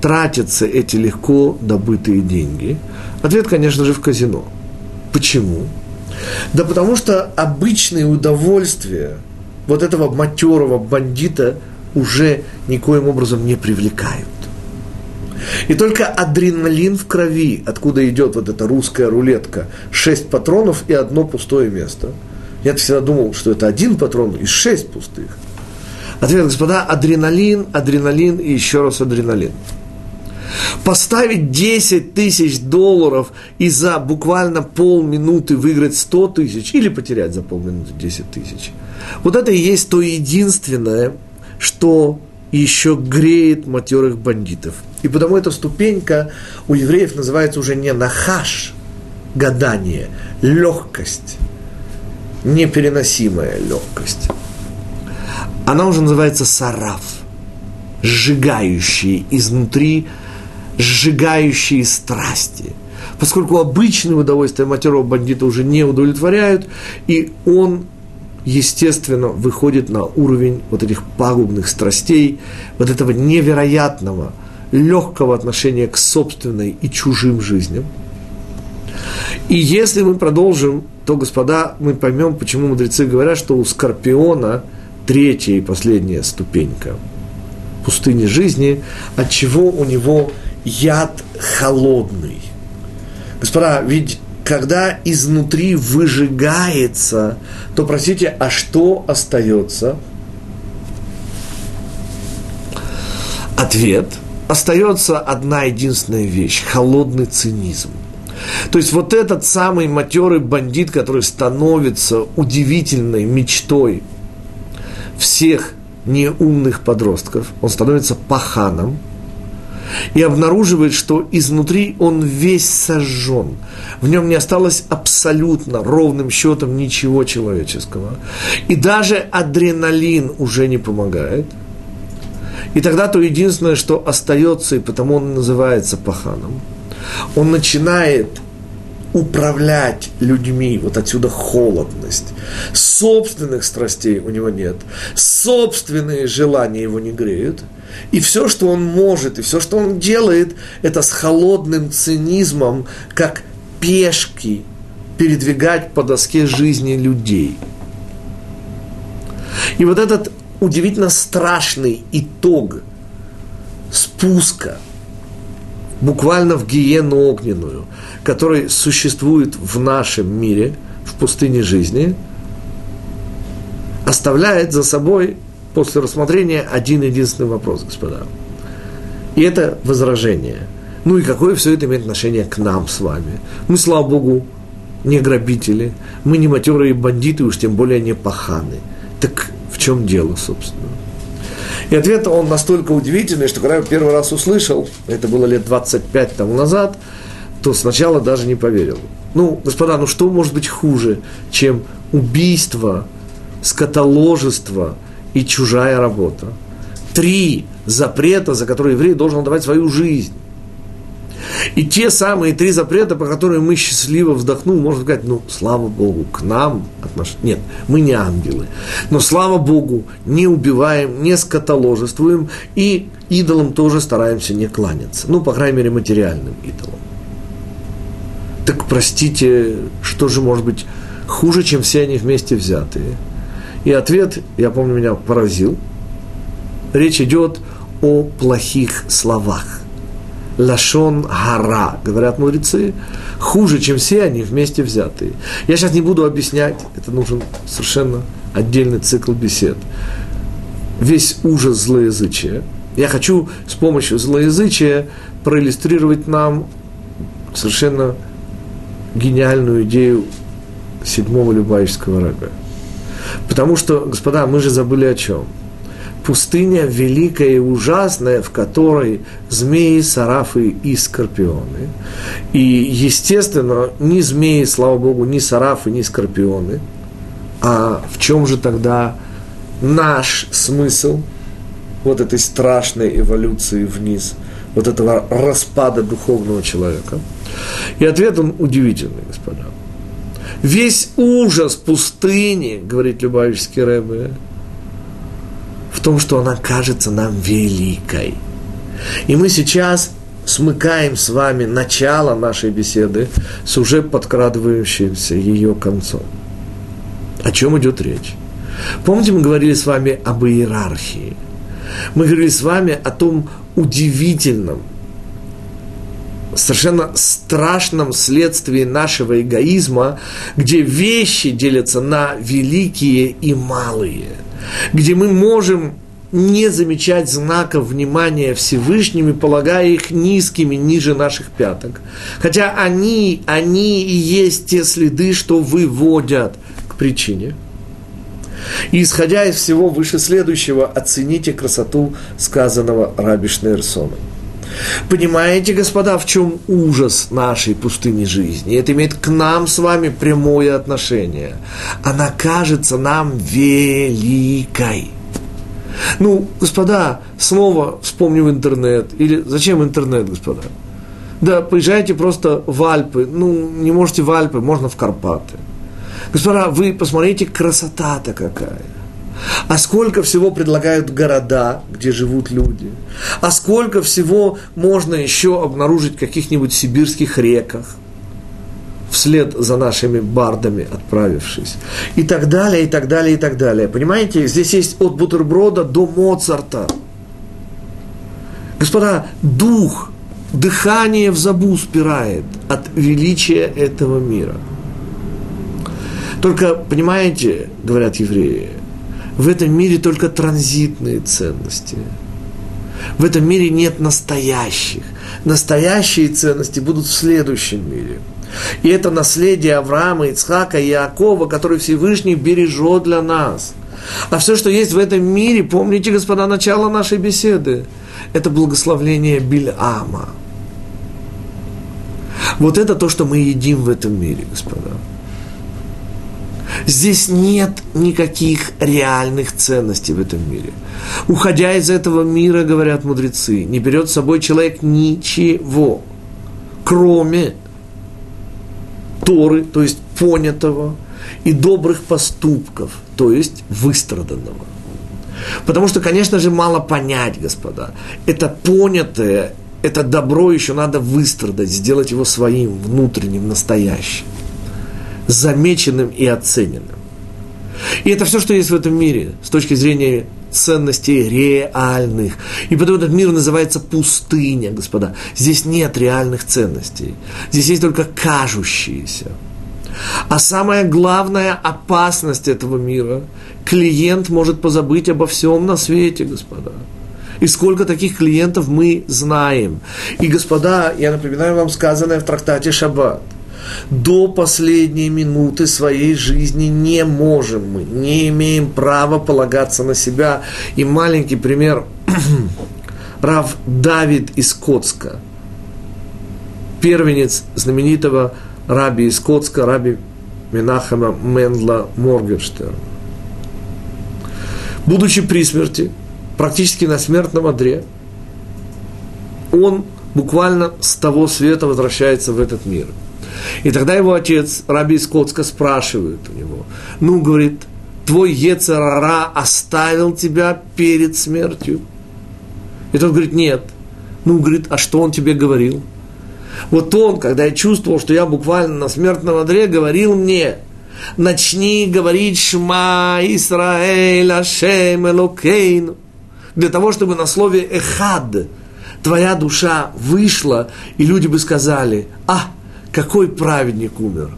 тратятся эти легко добытые деньги? Ответ, конечно же, в казино. Почему? Да потому что обычные удовольствия вот этого матерого бандита уже никоим образом не привлекают. И только адреналин в крови, откуда идет вот эта русская рулетка, шесть патронов и одно пустое место. Я всегда думал, что это один патрон и шесть пустых. Ответ, господа, адреналин, адреналин и еще раз адреналин поставить 10 тысяч долларов и за буквально полминуты выиграть 100 тысяч или потерять за полминуты 10 тысяч. Вот это и есть то единственное, что еще греет матерых бандитов. И потому эта ступенька у евреев называется уже не нахаш, гадание, легкость, непереносимая легкость. Она уже называется сараф, сжигающий изнутри сжигающие страсти. Поскольку обычные удовольствия матерого бандита уже не удовлетворяют, и он, естественно, выходит на уровень вот этих пагубных страстей, вот этого невероятного, легкого отношения к собственной и чужим жизням. И если мы продолжим, то, господа, мы поймем, почему мудрецы говорят, что у скорпиона третья и последняя ступенька пустыни жизни, от чего у него яд холодный. Господа, ведь когда изнутри выжигается, то, простите, а что остается? Ответ. Остается одна единственная вещь – холодный цинизм. То есть вот этот самый матерый бандит, который становится удивительной мечтой всех неумных подростков, он становится паханом – и обнаруживает, что изнутри он весь сожжен. В нем не осталось абсолютно ровным счетом ничего человеческого. И даже адреналин уже не помогает. И тогда то единственное, что остается, и потому он называется паханом, он начинает управлять людьми, вот отсюда холодность. Собственных страстей у него нет, собственные желания его не греют. И все, что он может, и все, что он делает, это с холодным цинизмом, как пешки, передвигать по доске жизни людей. И вот этот удивительно страшный итог спуска буквально в гиену огненную – который существует в нашем мире, в пустыне жизни, оставляет за собой после рассмотрения один единственный вопрос, господа. И это возражение. Ну и какое все это имеет отношение к нам с вами? Мы, слава Богу, не грабители, мы не матерые бандиты, уж тем более не паханы. Так в чем дело, собственно? И ответ он настолько удивительный, что когда я первый раз услышал, это было лет 25 тому назад, то сначала даже не поверил. Ну, господа, ну что может быть хуже, чем убийство, скотоложество и чужая работа? Три запрета, за которые еврей должен отдавать свою жизнь. И те самые три запрета, по которым мы счастливо вздохнул, можно сказать, ну, слава Богу, к нам отнош... Нет, мы не ангелы. Но, слава Богу, не убиваем, не скотоложествуем и идолам тоже стараемся не кланяться. Ну, по крайней мере, материальным идолам. Так, простите, что же может быть хуже, чем все они вместе взятые? И ответ, я помню, меня поразил. Речь идет о плохих словах лашон гара, говорят мудрецы, хуже, чем все они вместе взятые. Я сейчас не буду объяснять, это нужен совершенно отдельный цикл бесед. Весь ужас злоязычия. Я хочу с помощью злоязычия проиллюстрировать нам совершенно гениальную идею седьмого любавического рога. Потому что, господа, мы же забыли о чем – пустыня великая и ужасная, в которой змеи, сарафы и скорпионы. И, естественно, ни змеи, слава Богу, ни сарафы, ни скорпионы. А в чем же тогда наш смысл вот этой страшной эволюции вниз, вот этого распада духовного человека? И ответ он удивительный, господа. Весь ужас пустыни, говорит Любавический Рэбе, том, что она кажется нам великой. И мы сейчас смыкаем с вами начало нашей беседы с уже подкрадывающимся ее концом. О чем идет речь? Помните, мы говорили с вами об иерархии. Мы говорили с вами о том удивительном, совершенно страшном следствии нашего эгоизма, где вещи делятся на великие и малые – где мы можем не замечать знаков внимания Всевышними, полагая их низкими, ниже наших пяток. Хотя они, они и есть те следы, что выводят к причине. И исходя из всего выше следующего, оцените красоту сказанного Раби Шнейрсоном. Понимаете, господа, в чем ужас нашей пустыни жизни? Это имеет к нам с вами прямое отношение. Она кажется нам великой. Ну, господа, снова вспомним интернет. Или зачем интернет, господа? Да, поезжайте просто в Альпы. Ну, не можете в Альпы, можно в Карпаты. Господа, вы посмотрите, красота-то какая. А сколько всего предлагают города, где живут люди. А сколько всего можно еще обнаружить в каких-нибудь сибирских реках вслед за нашими бардами отправившись. И так далее, и так далее, и так далее. Понимаете, здесь есть от бутерброда до Моцарта. Господа, дух, дыхание в забу спирает от величия этого мира. Только, понимаете, говорят евреи, в этом мире только транзитные ценности. В этом мире нет настоящих. Настоящие ценности будут в следующем мире. И это наследие Авраама, Ицхака и Иакова, который Всевышний бережет для нас. А все, что есть в этом мире, помните, господа, начало нашей беседы, это благословление Бильама. Вот это то, что мы едим в этом мире, господа. Здесь нет никаких реальных ценностей в этом мире. Уходя из этого мира, говорят мудрецы, не берет с собой человек ничего, кроме Торы, то есть понятого, и добрых поступков, то есть выстраданного. Потому что, конечно же, мало понять, господа. Это понятое, это добро еще надо выстрадать, сделать его своим внутренним, настоящим замеченным и оцененным. И это все, что есть в этом мире с точки зрения ценностей реальных. И поэтому этот мир называется пустыня, господа. Здесь нет реальных ценностей. Здесь есть только кажущиеся. А самая главная опасность этого мира – клиент может позабыть обо всем на свете, господа. И сколько таких клиентов мы знаем. И, господа, я напоминаю вам сказанное в трактате «Шаббат» до последней минуты своей жизни не можем мы, не имеем права полагаться на себя. И маленький пример. Рав Давид из Коцка первенец знаменитого раби из Коцка, раби Менахама Мендла Моргенштерна. Будучи при смерти, практически на смертном одре, он буквально с того света возвращается в этот мир. И тогда его отец, Раби Скотска, спрашивает у него, ну, говорит, твой Ецарара оставил тебя перед смертью? И тот говорит, нет. Ну, говорит, а что он тебе говорил? Вот он, когда я чувствовал, что я буквально на смертном одре, говорил мне, начни говорить Шма Исраэль Ашем Элокейну, для того, чтобы на слове Эхад твоя душа вышла, и люди бы сказали, а, какой праведник умер.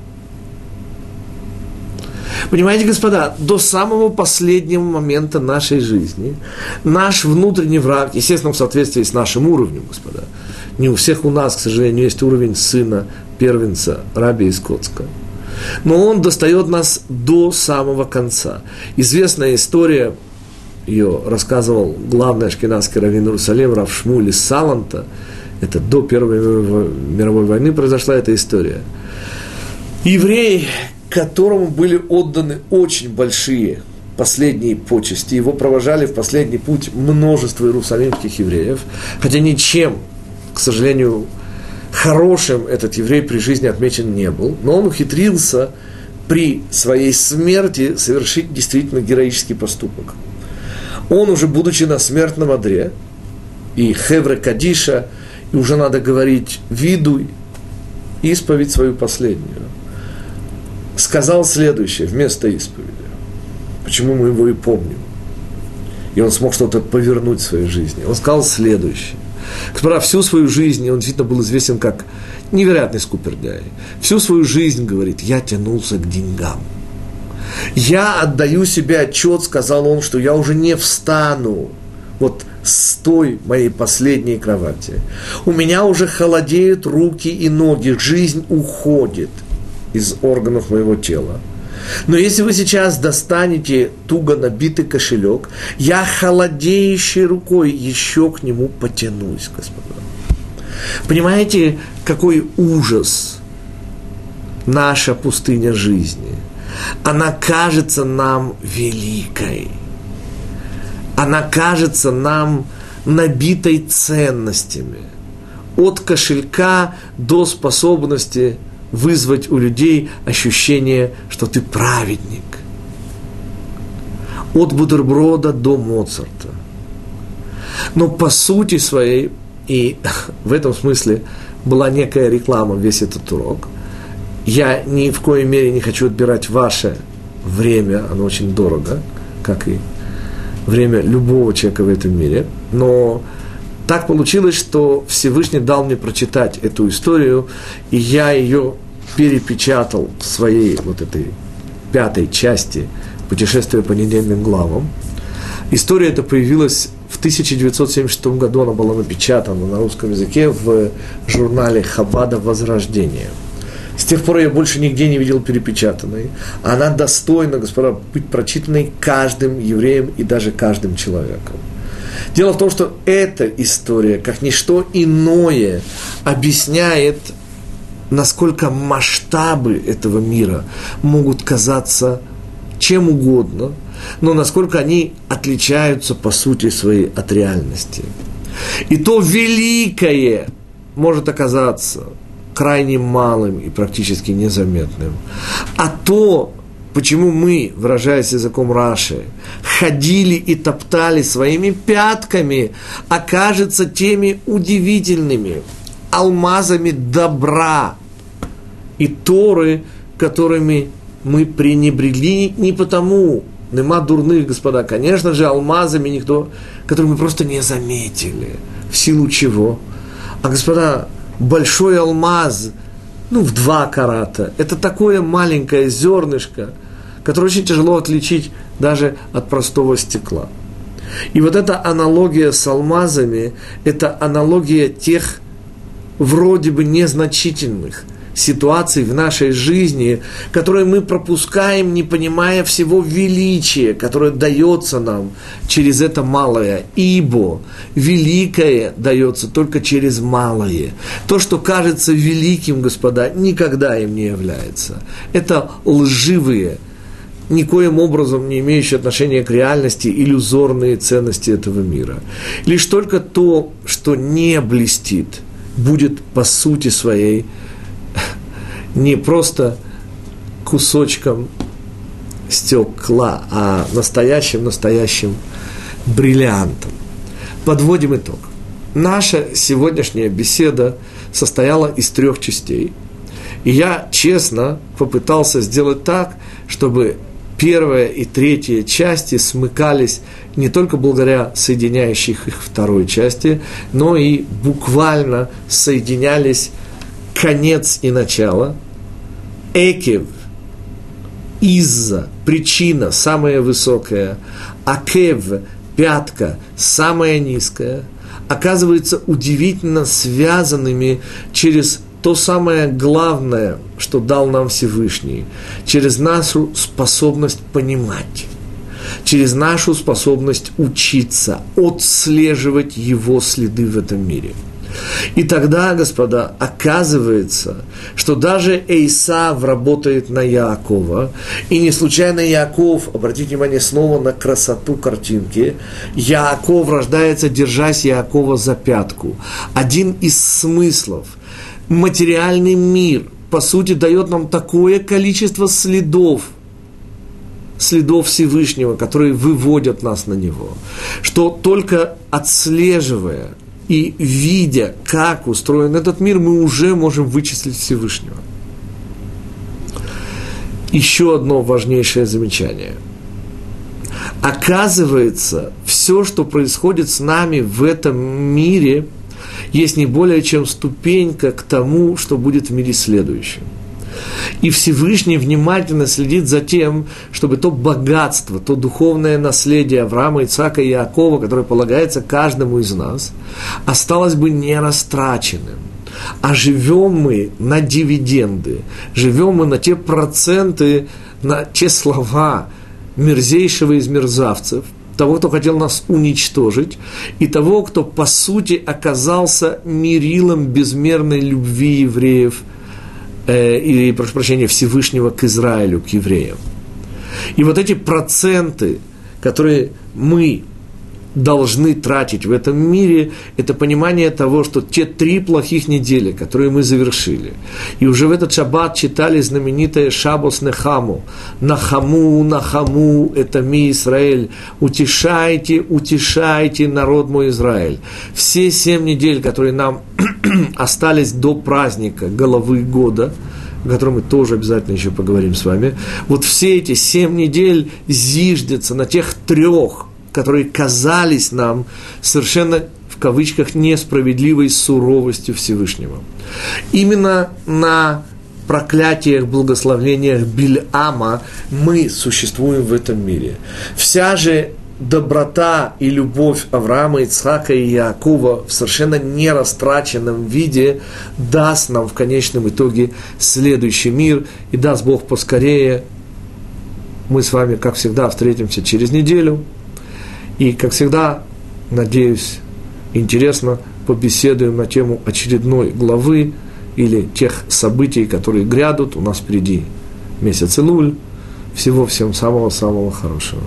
Понимаете, господа, до самого последнего момента нашей жизни наш внутренний враг, естественно, в соответствии с нашим уровнем, господа, не у всех у нас, к сожалению, есть уровень сына, первенца, раби из Коцка. Но он достает нас до самого конца. Известная история, ее рассказывал главный ашкенадский раввин Иерусалим, Рав Шмули Саланта, это до Первой мировой войны произошла эта история. Еврей, которому были отданы очень большие последние почести, его провожали в последний путь множество иерусалимских евреев, хотя ничем к сожалению, хорошим этот еврей при жизни отмечен не был, но он ухитрился при своей смерти совершить действительно героический поступок. Он уже, будучи на смертном одре, и Хевре Кадиша, и уже надо говорить «видуй», исповедь свою последнюю, сказал следующее вместо исповеди. Почему мы его и помним? И он смог что-то повернуть в своей жизни. Он сказал следующее. Господа, всю свою жизнь, он действительно был известен как невероятный скупердяй. Всю свою жизнь, говорит, я тянулся к деньгам. Я отдаю себе отчет, сказал он, что я уже не встану вот с той моей последней кровати. У меня уже холодеют руки и ноги, жизнь уходит из органов моего тела. Но если вы сейчас достанете туго набитый кошелек, я холодеющей рукой еще к нему потянусь, господа. Понимаете, какой ужас наша пустыня жизни. Она кажется нам великой. Она кажется нам набитой ценностями. От кошелька до способности вызвать у людей ощущение, что ты праведник. От бутерброда до Моцарта. Но по сути своей, и в этом смысле была некая реклама весь этот урок, я ни в коей мере не хочу отбирать ваше время, оно очень дорого, как и время любого человека в этом мире, но так получилось, что Всевышний дал мне прочитать эту историю, и я ее перепечатал в своей вот этой пятой части «Путешествие по недельным главам». История эта появилась в 1976 году, она была напечатана на русском языке в журнале «Хабада Возрождение». С тех пор я больше нигде не видел перепечатанной. Она достойна, господа, быть прочитанной каждым евреем и даже каждым человеком. Дело в том, что эта история, как ничто иное, объясняет насколько масштабы этого мира могут казаться чем угодно, но насколько они отличаются по сути своей от реальности. И то великое может оказаться крайне малым и практически незаметным. А то, почему мы, выражаясь языком Раши, ходили и топтали своими пятками, окажется теми удивительными, алмазами добра и Торы, которыми мы пренебрегли не потому, нема дурных, господа, конечно же, алмазами никто, которые мы просто не заметили. В силу чего? А, господа, большой алмаз, ну, в два карата, это такое маленькое зернышко, которое очень тяжело отличить даже от простого стекла. И вот эта аналогия с алмазами, это аналогия тех вроде бы незначительных ситуаций в нашей жизни, которые мы пропускаем, не понимая всего величия, которое дается нам через это малое. Ибо великое дается только через малое. То, что кажется великим, господа, никогда им не является. Это лживые, никоим образом не имеющие отношения к реальности, иллюзорные ценности этого мира. Лишь только то, что не блестит, будет по сути своей не просто кусочком стекла, а настоящим-настоящим бриллиантом. Подводим итог. Наша сегодняшняя беседа состояла из трех частей. И я честно попытался сделать так, чтобы первая и третья части смыкались не только благодаря соединяющих их второй части, но и буквально соединялись конец и начало, экев, из-за, причина самая высокая, акев, пятка, самая низкая, оказываются удивительно связанными через то самое главное, что дал нам Всевышний, через нашу способность понимать, через нашу способность учиться, отслеживать его следы в этом мире – и тогда, господа, оказывается, что даже Эйсав работает на Яакова, и не случайно Яаков, обратите внимание снова на красоту картинки, Яаков рождается, держась Яакова за пятку. Один из смыслов – материальный мир, по сути, дает нам такое количество следов, следов Всевышнего, которые выводят нас на него, что только отслеживая – и видя, как устроен этот мир, мы уже можем вычислить Всевышнего. Еще одно важнейшее замечание. Оказывается, все, что происходит с нами в этом мире, есть не более чем ступенька к тому, что будет в мире следующем. И Всевышний внимательно следит за тем, чтобы то богатство, то духовное наследие Авраама, Ицака и Иакова, которое полагается каждому из нас, осталось бы не растраченным. А живем мы на дивиденды, живем мы на те проценты, на те слова мерзейшего из мерзавцев, того, кто хотел нас уничтожить, и того, кто, по сути, оказался мерилом безмерной любви евреев – э, или, прошу прощения, Всевышнего к Израилю, к евреям. И вот эти проценты, которые мы должны тратить в этом мире, это понимание того, что те три плохих недели, которые мы завершили, и уже в этот шаббат читали знаменитое Шабос Нехаму, Нахаму, Нахаму, это ми Израиль, утешайте, утешайте народ мой Израиль. Все семь недель, которые нам остались до праздника головы года, о котором мы тоже обязательно еще поговорим с вами, вот все эти семь недель зиждятся на тех трех, которые казались нам совершенно в кавычках несправедливой суровостью Всевышнего. Именно на проклятиях, благословлениях Бильама мы существуем в этом мире. Вся же доброта и любовь Авраама, Ицхака и Якова в совершенно нерастраченном виде даст нам в конечном итоге следующий мир и даст Бог поскорее. Мы с вами, как всегда, встретимся через неделю. И, как всегда, надеюсь, интересно побеседуем на тему очередной главы или тех событий, которые грядут. У нас впереди месяц Илуль. Всего всем самого-самого хорошего.